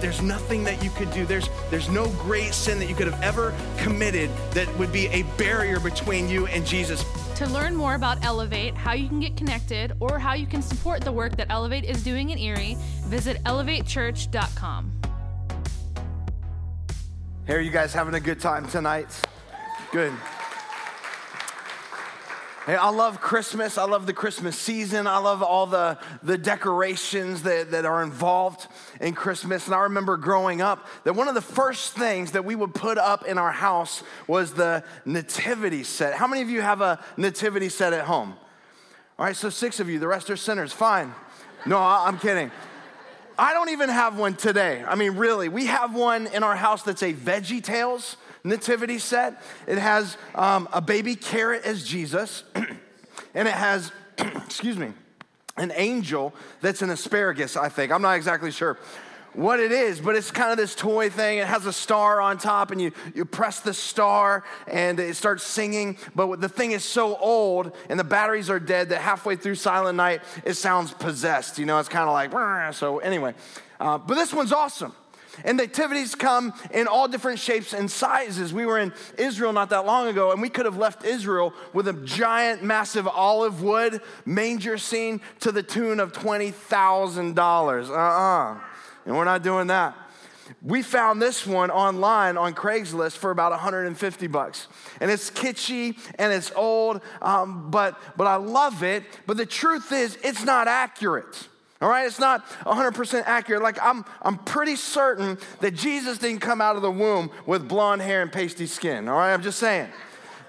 There's nothing that you could do. There's, there's no great sin that you could have ever committed that would be a barrier between you and Jesus. To learn more about Elevate, how you can get connected, or how you can support the work that Elevate is doing in Erie, visit elevatechurch.com. Hey, are you guys having a good time tonight? Good. I love Christmas. I love the Christmas season. I love all the, the decorations that, that are involved in Christmas. And I remember growing up that one of the first things that we would put up in our house was the nativity set. How many of you have a nativity set at home? All right, so six of you. The rest are sinners. Fine. No, I'm kidding. I don't even have one today. I mean, really, we have one in our house that's a Veggie Tales nativity set. It has um, a baby carrot as Jesus, and it has, excuse me, an angel that's an asparagus, I think. I'm not exactly sure what it is, but it's kind of this toy thing. It has a star on top, and you, you press the star and it starts singing. But the thing is so old and the batteries are dead that halfway through Silent Night, it sounds possessed. You know, it's kind of like, so anyway. Uh, but this one's awesome. And nativities come in all different shapes and sizes. We were in Israel not that long ago, and we could have left Israel with a giant, massive olive wood manger scene to the tune of $20,000. Uh uh-uh. uh. And we're not doing that. We found this one online on Craigslist for about 150 bucks. And it's kitschy and it's old, um, but, but I love it. But the truth is, it's not accurate. All right, it's not 100% accurate. Like, I'm, I'm pretty certain that Jesus didn't come out of the womb with blonde hair and pasty skin. All right, I'm just saying.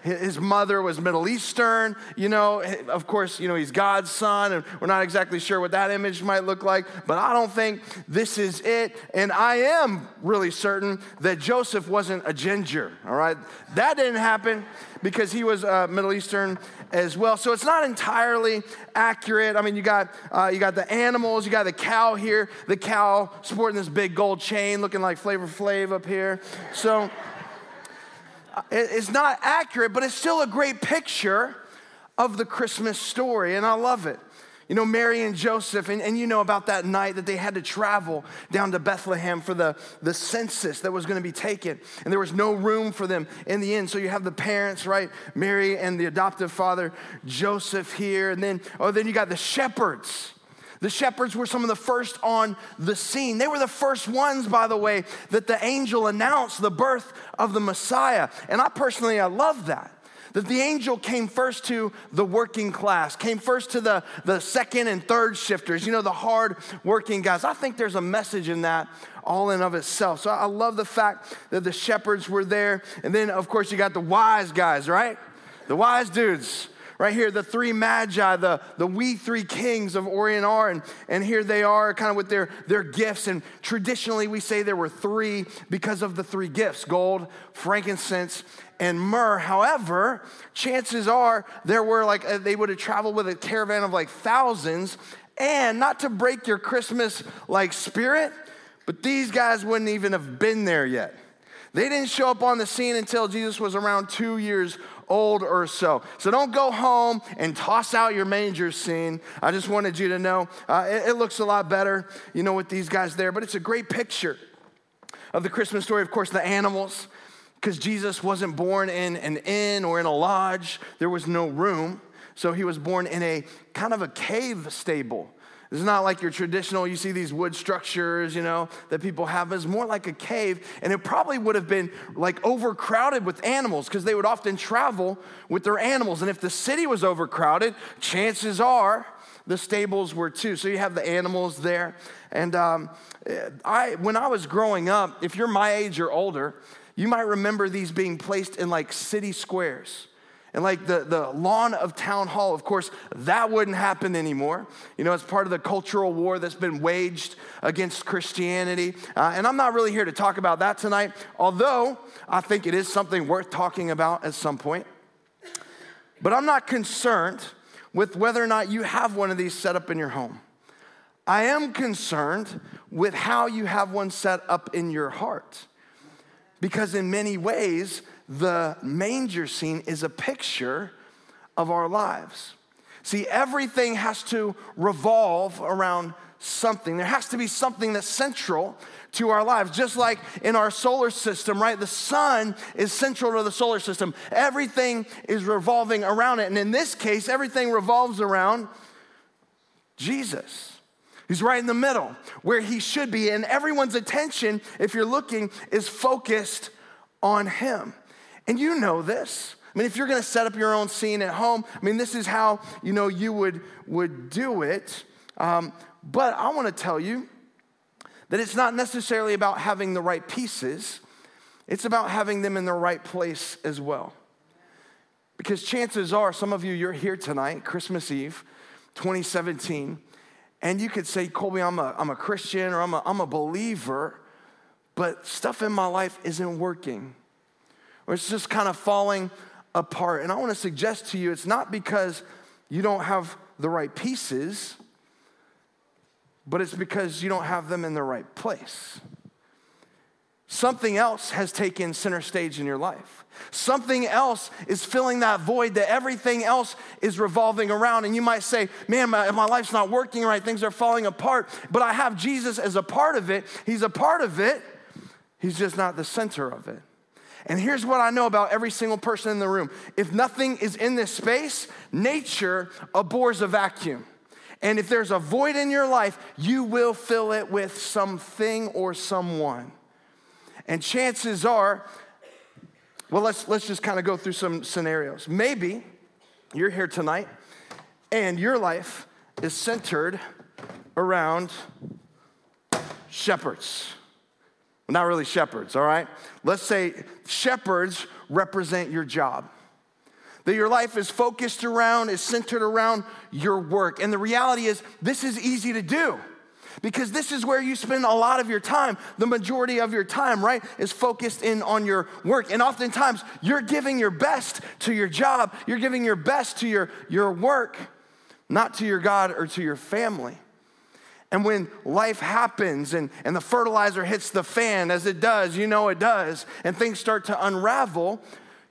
His mother was Middle Eastern, you know. Of course, you know, he's God's son, and we're not exactly sure what that image might look like, but I don't think this is it. And I am really certain that Joseph wasn't a ginger, all right? That didn't happen because he was uh, Middle Eastern as well. So it's not entirely accurate. I mean, you got, uh, you got the animals, you got the cow here, the cow sporting this big gold chain looking like Flavor Flav up here. So it's not accurate, but it's still a great picture of the Christmas story, and I love it. You know, Mary and Joseph, and, and you know about that night that they had to travel down to Bethlehem for the, the census that was going to be taken. And there was no room for them in the inn. So you have the parents, right? Mary and the adoptive father, Joseph here. And then, oh, then you got the shepherds. The shepherds were some of the first on the scene. They were the first ones, by the way, that the angel announced the birth of the Messiah. And I personally, I love that. That the angel came first to the working class, came first to the, the second and third shifters, you know, the hard working guys. I think there's a message in that all in of itself. So I love the fact that the shepherds were there. And then, of course, you got the wise guys, right? The wise dudes right here, the three magi, the, the we three kings of Orient are, and, and here they are kind of with their, their gifts. And traditionally, we say there were three because of the three gifts gold, frankincense, and myrrh. However, chances are there were like, uh, they would have traveled with a caravan of like thousands. And not to break your Christmas like spirit, but these guys wouldn't even have been there yet. They didn't show up on the scene until Jesus was around two years old or so. So don't go home and toss out your manger scene. I just wanted you to know uh, it, it looks a lot better, you know, with these guys there, but it's a great picture of the Christmas story. Of course, the animals because Jesus wasn't born in an inn or in a lodge, there was no room. So he was born in a kind of a cave stable. It's not like your traditional, you see these wood structures, you know, that people have. It's more like a cave. And it probably would have been like overcrowded with animals because they would often travel with their animals. And if the city was overcrowded, chances are the stables were too. So you have the animals there. And um, I, when I was growing up, if you're my age or older, you might remember these being placed in like city squares. And like the, the lawn of town hall, of course, that wouldn't happen anymore. You know, it's part of the cultural war that's been waged against Christianity. Uh, and I'm not really here to talk about that tonight, although I think it is something worth talking about at some point. But I'm not concerned with whether or not you have one of these set up in your home. I am concerned with how you have one set up in your heart. Because in many ways, the manger scene is a picture of our lives. See, everything has to revolve around something. There has to be something that's central to our lives. Just like in our solar system, right? The sun is central to the solar system. Everything is revolving around it. And in this case, everything revolves around Jesus. He's right in the middle where he should be. And everyone's attention, if you're looking, is focused on him. And you know this. I mean, if you're going to set up your own scene at home, I mean, this is how you know you would would do it. Um, but I want to tell you that it's not necessarily about having the right pieces; it's about having them in the right place as well. Because chances are, some of you you're here tonight, Christmas Eve, 2017, and you could say, Colby, I'm a, I'm a Christian or I'm a, I'm a believer, but stuff in my life isn't working or it's just kind of falling apart. And I want to suggest to you it's not because you don't have the right pieces, but it's because you don't have them in the right place. Something else has taken center stage in your life. Something else is filling that void that everything else is revolving around. And you might say, Man, my, my, life's not working right. Things are falling apart. But I have Jesus as a part of it. He's a part of it, He's just not the center of it. And here's what I know about every single person in the room if nothing is in this space, nature abhors a vacuum. And if there's a void in your life, you will fill it with something or someone. And chances are, well, let's, let's just kind of go through some scenarios. Maybe you're here tonight and your life is centered around shepherds. Not really shepherds, all right? Let's say shepherds represent your job. That your life is focused around, is centered around your work. And the reality is, this is easy to do because this is where you spend a lot of your time. The majority of your time, right, is focused in on your work. And oftentimes, you're giving your best to your job, you're giving your best to your, your work, not to your God or to your family. And when life happens and, and the fertilizer hits the fan, as it does, you know it does, and things start to unravel,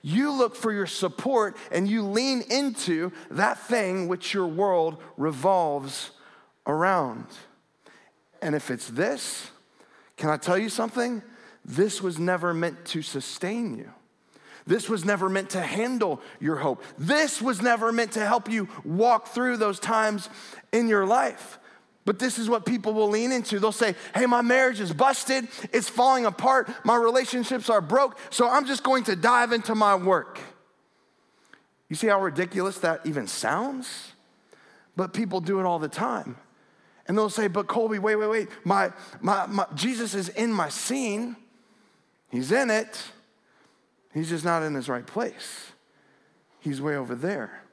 you look for your support and you lean into that thing which your world revolves around. And if it's this, can I tell you something? This was never meant to sustain you. This was never meant to handle your hope. This was never meant to help you walk through those times in your life. But this is what people will lean into. They'll say, Hey, my marriage is busted. It's falling apart. My relationships are broke. So I'm just going to dive into my work. You see how ridiculous that even sounds? But people do it all the time. And they'll say, But Colby, wait, wait, wait. My, my, my, Jesus is in my scene. He's in it. He's just not in his right place. He's way over there.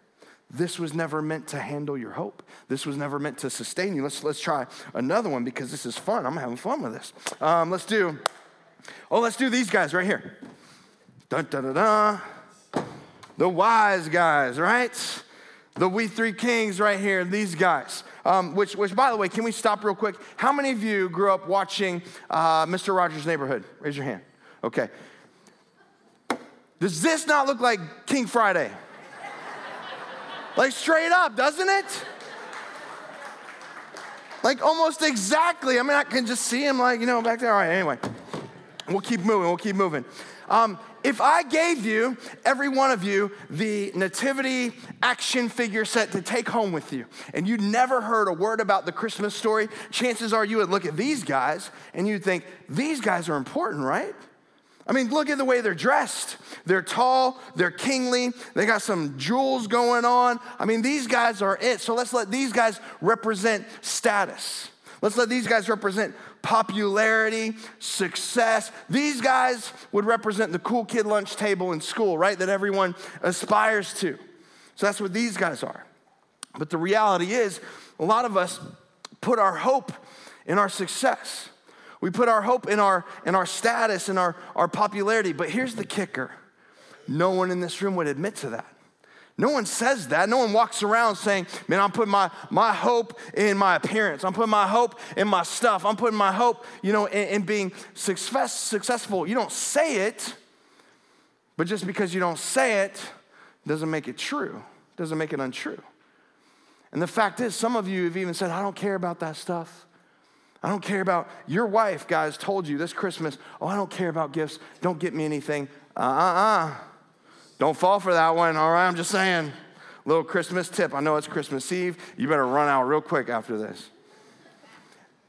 This was never meant to handle your hope. This was never meant to sustain you. Let's, let's try another one because this is fun. I'm having fun with this. Um, let's do, oh, let's do these guys right here. Dun, dun, dun, dun. The wise guys, right? The we three kings right here, these guys. Um, which, which, by the way, can we stop real quick? How many of you grew up watching uh, Mr. Rogers' Neighborhood? Raise your hand. Okay. Does this not look like King Friday? Like straight up, doesn't it? Like almost exactly. I mean, I can just see him like, you know, back there. All right, anyway. We'll keep moving, we'll keep moving. Um, if I gave you, every one of you, the nativity action figure set to take home with you, and you'd never heard a word about the Christmas story, chances are you would look at these guys and you'd think, these guys are important, right? I mean, look at the way they're dressed. They're tall, they're kingly, they got some jewels going on. I mean, these guys are it. So let's let these guys represent status. Let's let these guys represent popularity, success. These guys would represent the cool kid lunch table in school, right? That everyone aspires to. So that's what these guys are. But the reality is, a lot of us put our hope in our success. We put our hope in our, in our status, in our, our popularity. But here's the kicker no one in this room would admit to that. No one says that. No one walks around saying, Man, I'm putting my, my hope in my appearance. I'm putting my hope in my stuff. I'm putting my hope, you know, in, in being success, successful. You don't say it, but just because you don't say it doesn't make it true, doesn't make it untrue. And the fact is, some of you have even said, I don't care about that stuff. I don't care about your wife, guys, told you this Christmas, oh, I don't care about gifts. Don't get me anything. Uh uh uh. Don't fall for that one, all right? I'm just saying. Little Christmas tip. I know it's Christmas Eve. You better run out real quick after this.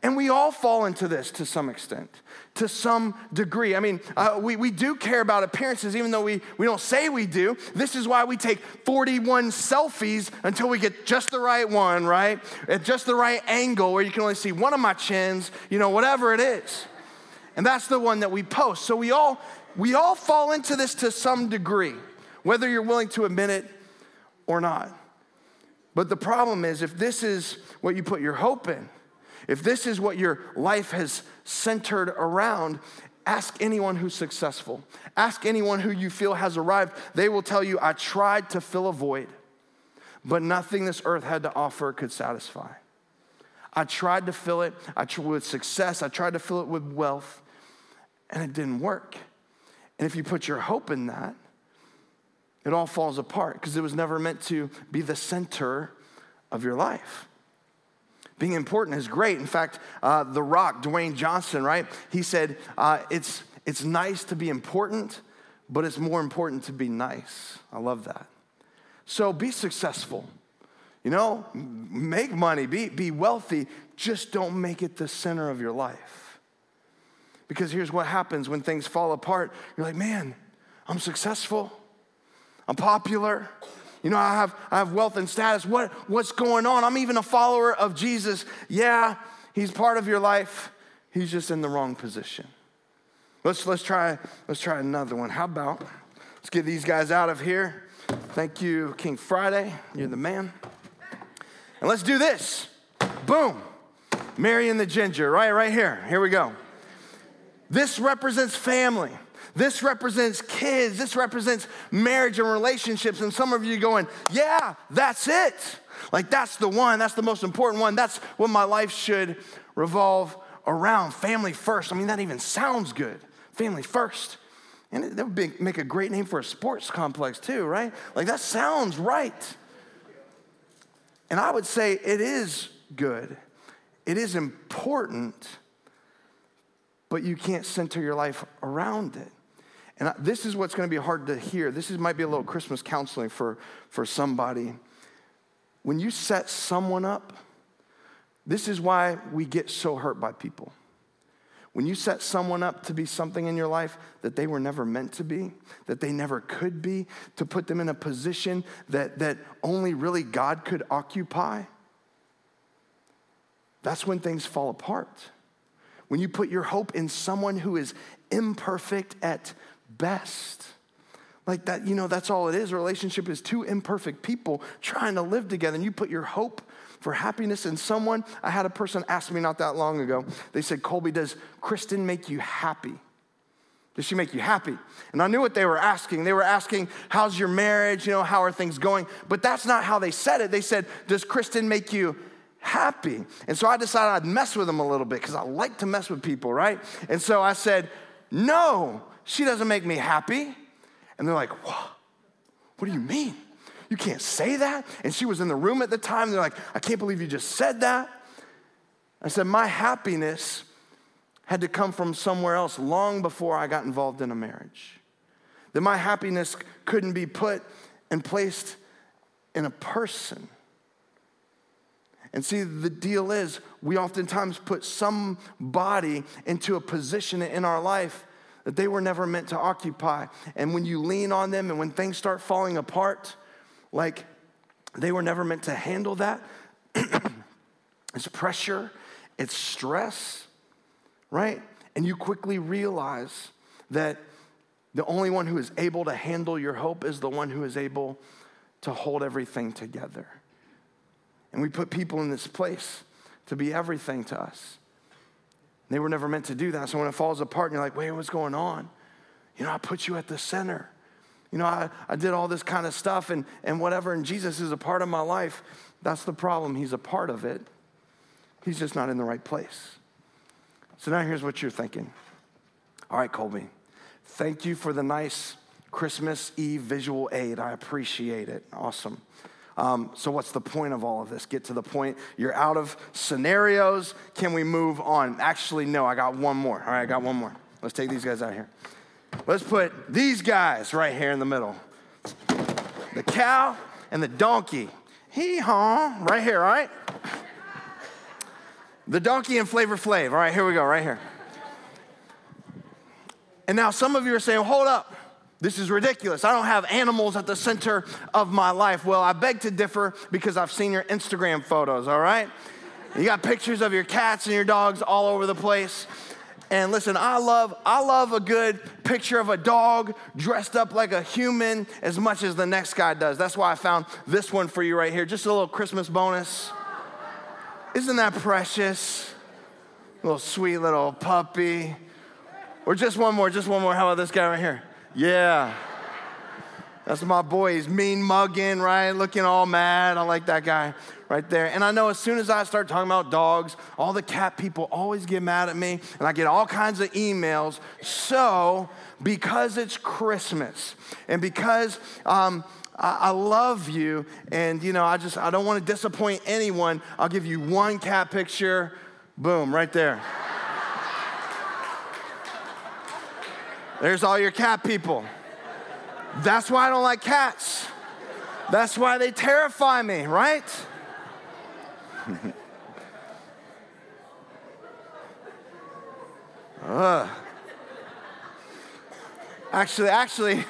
And we all fall into this to some extent, to some degree. I mean, uh, we, we do care about appearances, even though we, we don't say we do. This is why we take 41 selfies until we get just the right one, right? At just the right angle where you can only see one of my chins, you know, whatever it is. And that's the one that we post. So we all, we all fall into this to some degree whether you're willing to admit it or not. But the problem is, if this is what you put your hope in, if this is what your life has centered around, ask anyone who's successful. Ask anyone who you feel has arrived. They will tell you, I tried to fill a void, but nothing this earth had to offer could satisfy. I tried to fill it I tried with success, I tried to fill it with wealth, and it didn't work. And if you put your hope in that, it all falls apart because it was never meant to be the center of your life. Being important is great. In fact, uh, The Rock, Dwayne Johnson, right? He said, uh, it's, it's nice to be important, but it's more important to be nice. I love that. So be successful. You know, make money, be, be wealthy, just don't make it the center of your life. Because here's what happens when things fall apart. You're like, man, I'm successful. I'm popular. You know, I have, I have wealth and status. What, what's going on? I'm even a follower of Jesus. Yeah, he's part of your life. He's just in the wrong position. Let's, let's, try, let's try another one. How about, let's get these guys out of here. Thank you, King Friday. You're the man. And let's do this. Boom. Mary and the ginger, right, right here. Here we go. This represents family. This represents kids. This represents marriage and relationships. And some of you going, yeah, that's it. Like, that's the one. That's the most important one. That's what my life should revolve around. Family first. I mean, that even sounds good. Family first. And that would be, make a great name for a sports complex, too, right? Like, that sounds right. And I would say it is good, it is important, but you can't center your life around it. And this is what's going to be hard to hear. This is, might be a little Christmas counseling for, for somebody. When you set someone up, this is why we get so hurt by people. When you set someone up to be something in your life that they were never meant to be, that they never could be, to put them in a position that, that only really God could occupy, that's when things fall apart. When you put your hope in someone who is imperfect at best. Like that, you know, that's all it is. A relationship is two imperfect people trying to live together, and you put your hope for happiness in someone. I had a person ask me not that long ago. They said, Colby, does Kristen make you happy? Does she make you happy? And I knew what they were asking. They were asking, How's your marriage? You know, how are things going? But that's not how they said it. They said, Does Kristen make you happy? And so I decided I'd mess with them a little bit because I like to mess with people, right? And so I said, No, she doesn't make me happy. And they're like, What? What do you mean? You can't say that? And she was in the room at the time. They're like, I can't believe you just said that. I said, My happiness had to come from somewhere else long before I got involved in a marriage. That my happiness couldn't be put and placed in a person. And see, the deal is, we oftentimes put somebody into a position in our life that they were never meant to occupy. And when you lean on them and when things start falling apart, like they were never meant to handle that, it's pressure it's stress, right? And you quickly realize that the only one who is able to handle your hope is the one who is able to hold everything together. And we put people in this place to be everything to us. They were never meant to do that. So when it falls apart and you're like, wait, what's going on? You know, I put you at the center. You know, I, I did all this kind of stuff and, and whatever, and Jesus is a part of my life. That's the problem. He's a part of it. He's just not in the right place. So now here's what you're thinking. All right, Colby, thank you for the nice Christmas Eve visual aid. I appreciate it. Awesome. Um, so, what's the point of all of this? Get to the point. You're out of scenarios. Can we move on? Actually, no, I got one more. All right, I got one more. Let's take these guys out here. Let's put these guys right here in the middle the cow and the donkey. Hee haw, right here, all right? The donkey and Flavor Flav. All right, here we go, right here. And now some of you are saying, hold up. This is ridiculous. I don't have animals at the center of my life. Well, I beg to differ because I've seen your Instagram photos, all right? You got pictures of your cats and your dogs all over the place. And listen, I love I love a good picture of a dog dressed up like a human as much as the next guy does. That's why I found this one for you right here. Just a little Christmas bonus. Isn't that precious? Little sweet little puppy. Or just one more, just one more. How about this guy right here? Yeah. That's my boy. He's mean mugging, right? Looking all mad. I like that guy right there. And I know as soon as I start talking about dogs, all the cat people always get mad at me, and I get all kinds of emails. So, because it's Christmas, and because um, I, I love you, and you know, I just I don't want to disappoint anyone. I'll give you one cat picture. Boom, right there. There's all your cat people. That's why I don't like cats. That's why they terrify me, right? uh. Actually, actually,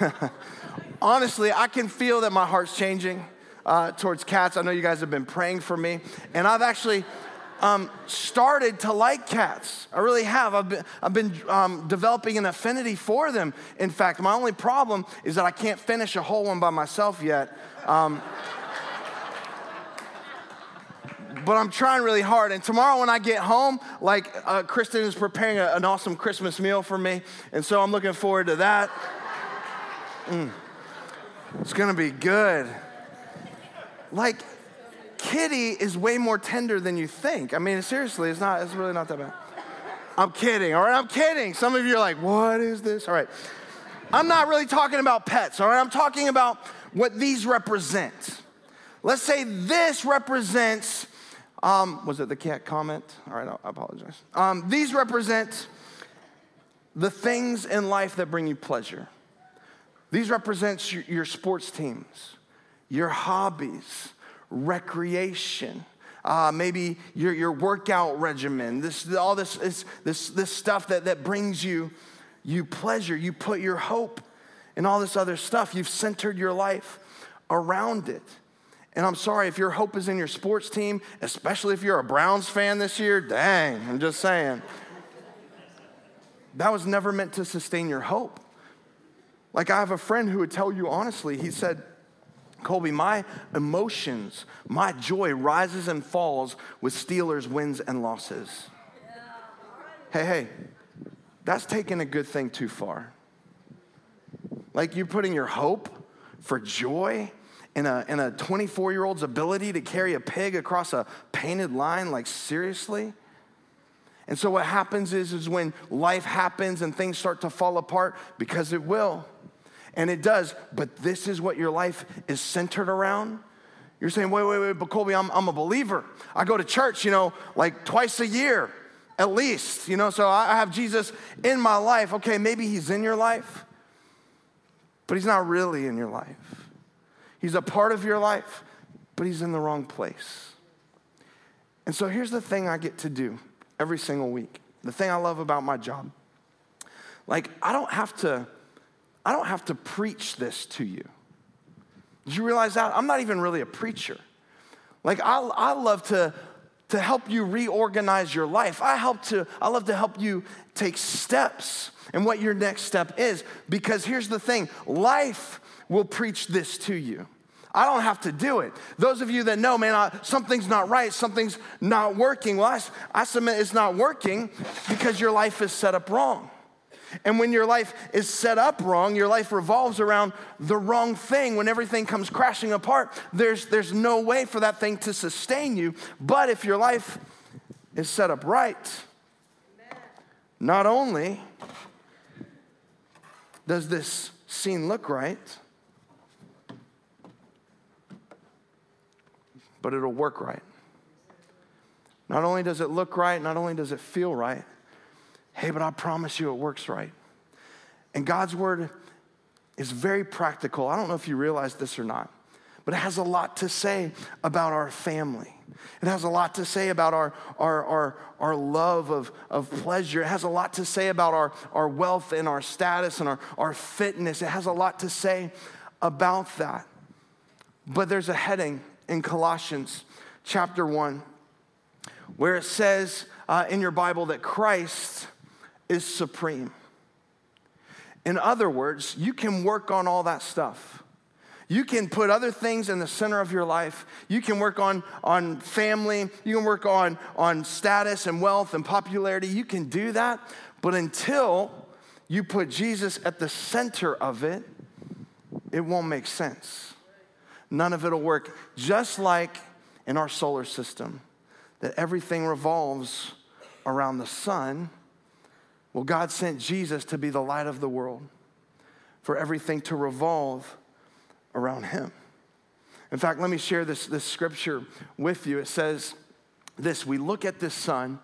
honestly, I can feel that my heart's changing uh, towards cats. I know you guys have been praying for me, and I've actually um, started to like cats. I really have. I've been, I've been um, developing an affinity for them. In fact, my only problem is that I can't finish a whole one by myself yet. Um, but I'm trying really hard. And tomorrow when I get home, like uh, Kristen is preparing a, an awesome Christmas meal for me. And so I'm looking forward to that. Mm. It's gonna be good. Like, Kitty is way more tender than you think. I mean, seriously, it's not, it's really not that bad. I'm kidding, all right? I'm kidding. Some of you are like, what is this? All right. I'm not really talking about pets, all right? I'm talking about what these represent. Let's say this represents, um, was it the cat comment? All right, I apologize. Um, these represent the things in life that bring you pleasure. These represent your, your sports teams, your hobbies, recreation. Uh, maybe your, your workout regimen, this, all this, this, this, this stuff that, that brings you, you pleasure. You put your hope in all this other stuff. You've centered your life around it. And I'm sorry if your hope is in your sports team, especially if you're a Browns fan this year, dang, I'm just saying. That was never meant to sustain your hope. Like, I have a friend who would tell you honestly, he said, Colby, my emotions, my joy rises and falls with Steelers wins and losses. Hey, hey, that's taking a good thing too far. Like you're putting your hope for joy in a, in a 24 year old's ability to carry a pig across a painted line, like seriously? And so what happens is, is when life happens and things start to fall apart, because it will and it does, but this is what your life is centered around. You're saying, wait, wait, wait, but Colby, I'm, I'm a believer. I go to church, you know, like twice a year at least, you know, so I have Jesus in my life. Okay, maybe he's in your life, but he's not really in your life. He's a part of your life, but he's in the wrong place. And so here's the thing I get to do every single week. The thing I love about my job. Like, I don't have to I don't have to preach this to you. Did you realize that? I'm not even really a preacher. Like, I, I love to to help you reorganize your life. I help to, I love to help you take steps and what your next step is. Because here's the thing life will preach this to you. I don't have to do it. Those of you that know, man, I, something's not right, something's not working. Well, I, I submit it's not working because your life is set up wrong. And when your life is set up wrong, your life revolves around the wrong thing. When everything comes crashing apart, there's, there's no way for that thing to sustain you. But if your life is set up right, not only does this scene look right, but it'll work right. Not only does it look right, not only does it feel right, hey, but I promise you it works right. And God's word is very practical. I don't know if you realize this or not, but it has a lot to say about our family. It has a lot to say about our, our, our, our love of, of pleasure. It has a lot to say about our, our wealth and our status and our, our fitness. It has a lot to say about that. But there's a heading in Colossians chapter 1 where it says uh, in your Bible that Christ is supreme. In other words, you can work on all that stuff. You can put other things in the center of your life. You can work on, on family. You can work on, on status and wealth and popularity. You can do that. But until you put Jesus at the center of it, it won't make sense. None of it will work. Just like in our solar system, that everything revolves around the sun well, God sent Jesus to be the light of the world, for everything to revolve around him. In fact, let me share this, this scripture with you. It says this We look at this sun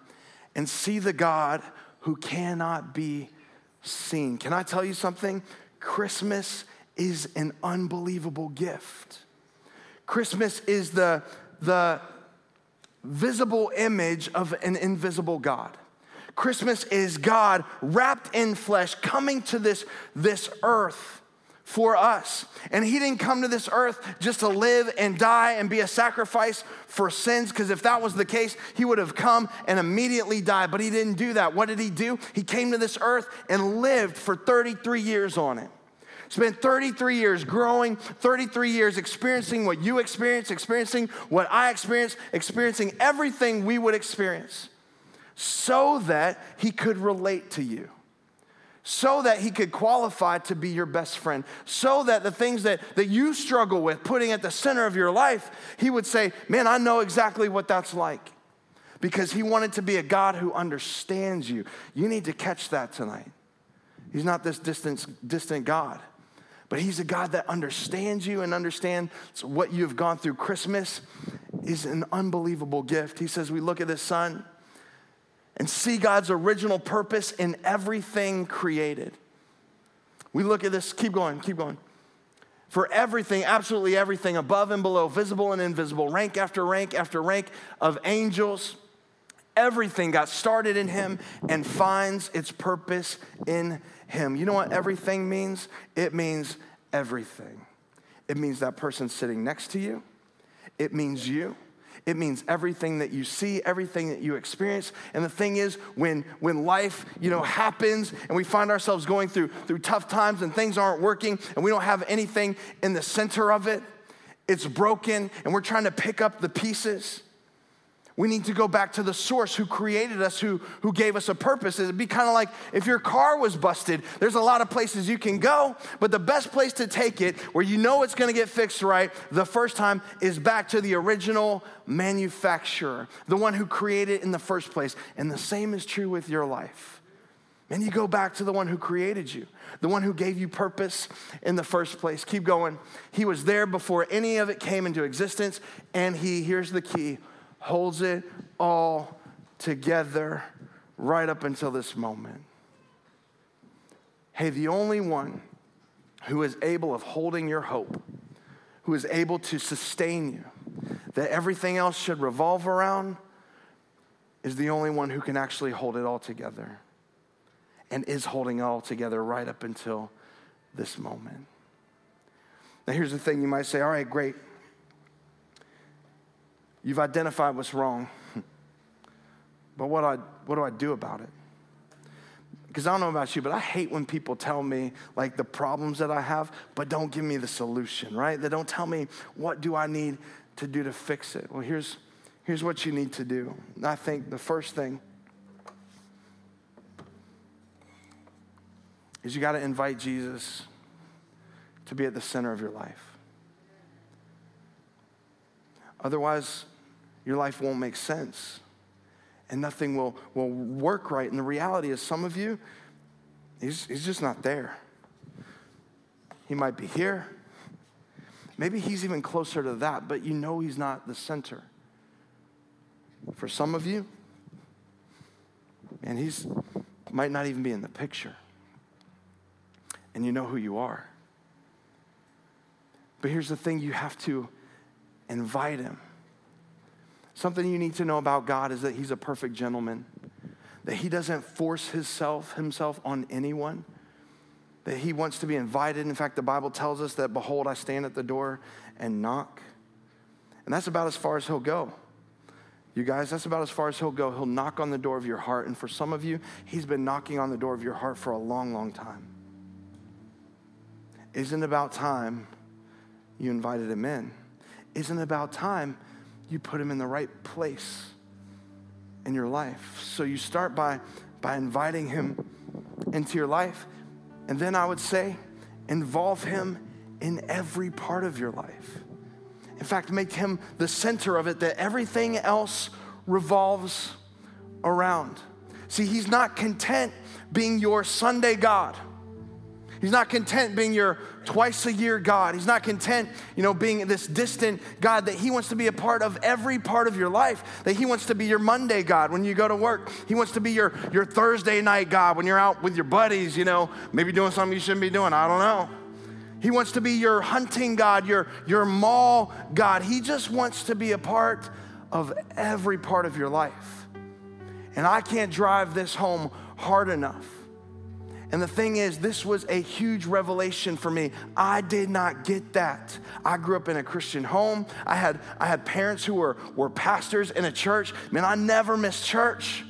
and see the God who cannot be seen. Can I tell you something? Christmas is an unbelievable gift. Christmas is the, the visible image of an invisible God. Christmas is God wrapped in flesh coming to this, this earth for us. And he didn't come to this earth just to live and die and be a sacrifice for sins, because if that was the case, he would have come and immediately died. But he didn't do that. What did he do? He came to this earth and lived for 33 years on it. Spent 33 years growing, 33 years experiencing what you experience, experiencing what I experience, experiencing everything we would experience so that he could relate to you, so that he could qualify to be your best friend, so that the things that, that you struggle with, putting at the center of your life, he would say, Man, I know exactly what that's like. Because he wanted to be a God who understands you. You need to catch that tonight. He's not this distant, distant God but he's a God that understands you and understands what you've gone through. Christmas is an unbelievable gift. He says, We look at the sun and see God's original purpose in everything created. We look at this, keep going, keep going. For everything, absolutely everything, above and below, visible and invisible, rank after rank after rank of angels, everything got started in Him and finds its purpose in Him. You know what everything means? It means everything. It means that person sitting next to you, it means you. It means everything that you see, everything that you experience. And the thing is, when, when life, you know, happens and we find ourselves going through, through tough times and things aren't working and we don't have anything in the center of it, it's broken and we're trying to pick up the pieces. We need to go back to the source who created us, who, who gave us a purpose. It'd be kind of like if your car was busted, there's a lot of places you can go, but the best place to take it, where you know it's gonna get fixed right the first time, is back to the original manufacturer, the one who created it in the first place. And the same is true with your life. And you go back to the one who created you, the one who gave you purpose in the first place. Keep going. He was there before any of it came into existence, and he, here's the key, holds it all together right up until this moment. Hey, the only one who is able of holding your hope, who is able to sustain you, that everything else should revolve around, is the only one who can actually hold it all together and is holding it all together right up until this moment. Now, here's the thing you might say, all right, great. You've identified what's wrong. But what, I, what do I do about it? Because I don't know about you, but I hate when people tell me like the problems that I have, but don't give me the solution, right? They don't tell me what do I need to do to fix it. Well, here's, here's what you need to do. I think the first thing is you got to invite Jesus to be at the center of your life. Otherwise, your life won't make sense and nothing will, will work right. And the reality is, some of you, he's, he's just not there. He might be here. Maybe he's even closer to that, but you know he's not the center. For some of you, and he's might not even be in the picture. And you know who you are. But here's the thing you have to invite him. Something you need to know about God is that He's a perfect gentleman, that He doesn't force himself, himself on anyone, that He wants to be invited. In fact, the Bible tells us that, Behold, I stand at the door and knock. And that's about as far as He'll go. You guys, that's about as far as He'll go. He'll knock on the door of your heart. And for some of you, He's been knocking on the door of your heart for a long, long time. Isn't about time you invited Him in? Isn't about time you put him in the right place in your life. So you start by, by inviting him into your life. And then I would say, involve him in every part of your life. In fact, make him the center of it, that everything else revolves around. See, he's not content being your Sunday God. He's not content being your twice a year God. He's not content, you know, being this distant God that he wants to be a part of every part of your life. That he wants to be your Monday God when you go to work. He wants to be your, your Thursday night God when you're out with your buddies, you know, maybe doing something you shouldn't be doing. I don't know. He wants to be your hunting God, your, your mall God. He just wants to be a part of every part of your life. And I can't drive this home hard enough and the thing is, this was a huge revelation for me. I did not get that. I grew up in a Christian home. I had, I had parents who were, were pastors in a church. Man, I never missed church.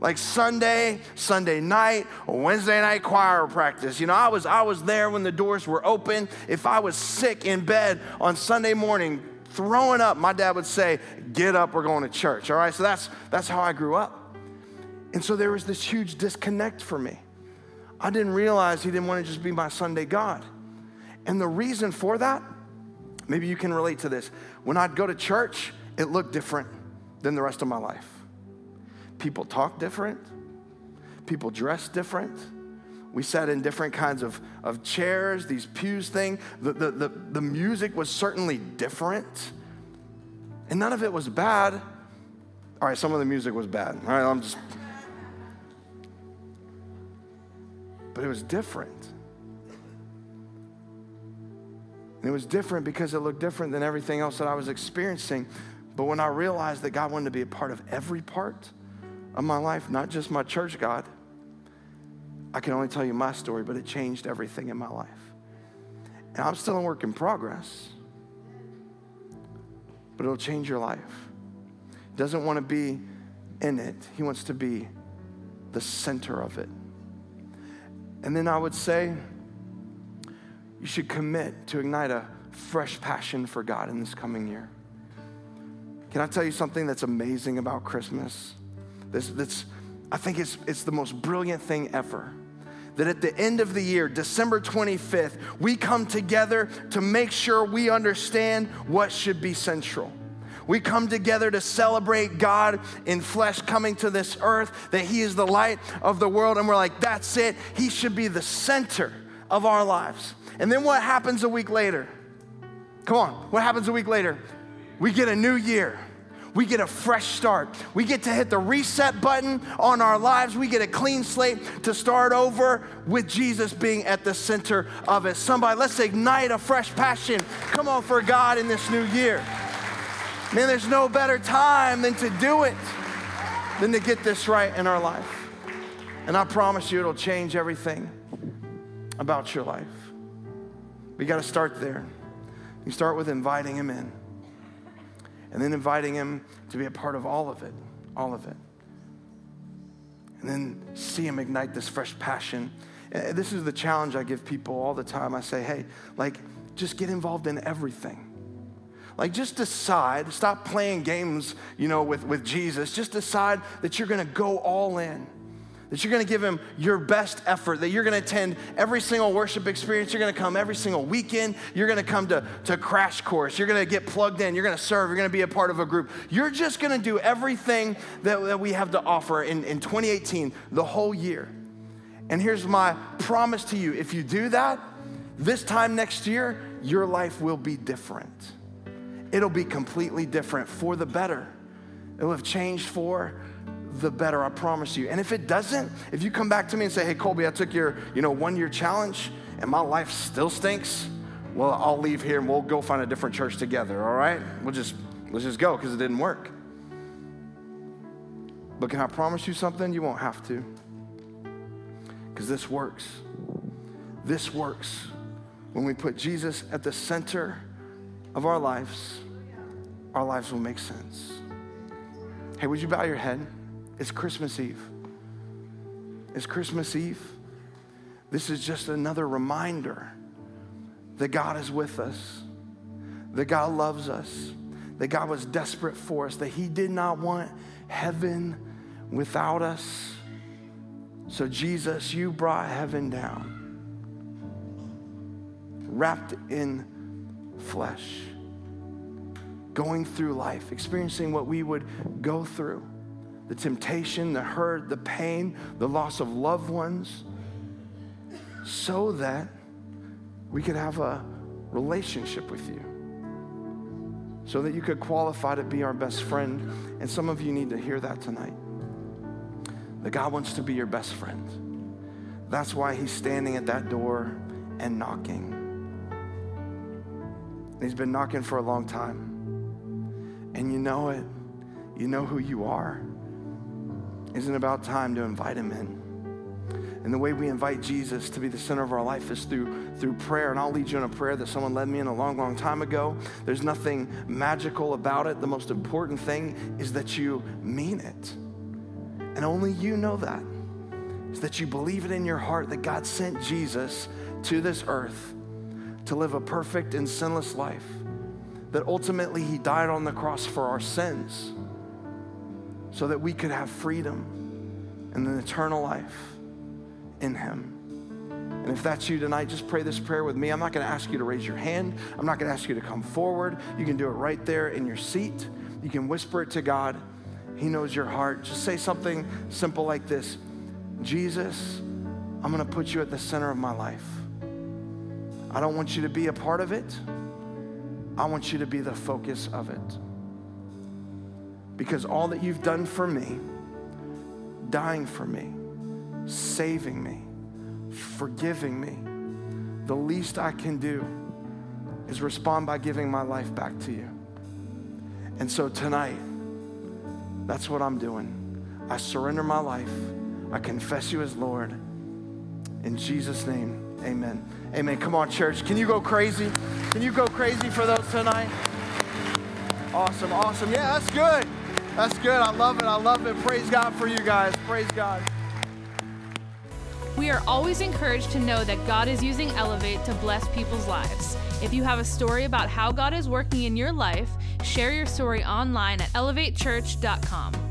Like Sunday, Sunday night, or Wednesday night choir practice. You know, I was, I was there when the doors were open. If I was sick in bed on Sunday morning, throwing up, my dad would say, Get up, we're going to church. All right, so that's, that's how I grew up. And so there was this huge disconnect for me. I didn't realize he didn't want to just be my Sunday God. And the reason for that, maybe you can relate to this. When I'd go to church, it looked different than the rest of my life. People talked different, people dressed different. We sat in different kinds of, of chairs, these pews thing. The, the, the, the music was certainly different. And none of it was bad. All right, some of the music was bad. All right, I'm just but it was different. And it was different because it looked different than everything else that I was experiencing. But when I realized that God wanted to be a part of every part of my life, not just my church God, I can only tell you my story, but it changed everything in my life. And I'm still a work in progress, but it'll change your life. He doesn't want to be in it, He wants to be the center of it. And then I would say, you should commit to ignite a fresh passion for God in this coming year. Can I tell you something that's amazing about Christmas? This, that's, I think it's, it's the most brilliant thing ever. That at the end of the year, December 25th, we come together to make sure we understand what should be central. We come together to celebrate God in flesh coming to this earth, that He is the light of the world. And we're like, that's it. He should be the center of our lives. And then what happens a week later? Come on, what happens a week later? We get a new year. We get a fresh start. We get to hit the reset button on our lives. We get a clean slate to start over with Jesus being at the center of it. Somebody, let's ignite a fresh passion. Come on for God in this new year. Man, there's no better time than to do it, than to get this right in our life. And I promise you, it'll change everything about your life. We got to start there. You start with inviting him in, and then inviting him to be a part of all of it, all of it. and then see Him ignite this fresh passion. Eh, this is the challenge I give people all the time. I say, hey, like, just get involved in everything. Like, just decide, stop playing games, you know, with, with Jesus. Just decide that you're gonna go all in that you're gonna give him your best effort, that you're gonna attend every single worship experience, you're gonna come every single weekend, you're gonna come to, to crash course, you're gonna get plugged in, you're gonna serve, you're gonna be a part of a group. You're just gonna do everything that, that we have to offer in, in 2018, the whole year. And here's my promise to you if you do that, this time next year, your life will be different. It'll be completely different for the better. It'll have changed for the better, I promise you. And if it doesn't, if you come back to me and say, hey, Colby, I took your, you know, one year challenge and my life still stinks, well, I'll leave here and we'll go find a different church together, all right? We'll just, let's just go because it didn't work. But can I promise you something? You won't have to. Because this works. This works when we put Jesus at the center of our lives, our lives will make sense. Hey, would you bow your head? It's Christmas Eve. It's Christmas Eve. This is just another reminder that God is with us, that God loves us, that God was desperate for us, that He did not want heaven without us. So, Jesus, you brought heaven down, wrapped in flesh, going through life, experiencing what we would go through the temptation, the hurt, the pain, the loss of loved ones, so that we could have a relationship with you. So that you could qualify to be our best friend. And some of you need to hear that tonight. That God wants to be your best friend. That's why He's standing at that door and knocking. He's been knocking for a long time. And you know it. You know who you are. Isn't about time to invite him in? And the way we invite Jesus to be the center of our life is through, through prayer. And I'll lead you in a prayer that someone led me in a long, long time ago. There's nothing magical about it. The most important thing is that you mean it. And only you know that. Is that you believe it in your heart that God sent Jesus to this earth to live a perfect and sinless life. That ultimately he died on the cross for our sins so that we could have freedom and an eternal life in Him. And if that's you tonight, just pray this prayer with me. I'm not going to ask you to raise your hand. I'm not going to ask you to come forward. You can do it right there in your seat. You can whisper it to God. He knows your heart. Just say something simple like this Jesus, I'm going to put you at the center of my life. I don't want you to be a part of it, I want you to be the focus of it because all that you've done for me, dying for me, saving me, forgiving me, the least I can do is respond by giving my life back to you. And so tonight, that's what I'm doing. I surrender my life. I confess you as Lord. In Jesus' name, amen. Amen. Come on, church. Can you go crazy? Can you go crazy for those tonight? Awesome, awesome. Yeah, that's good. That's good. I love it. I love it. Praise God for you guys. Praise God. We are always encouraged to know that God is using Elevate to bless people's lives. If you have a story about how God is working in your life, share your story online at elevatechurch.com.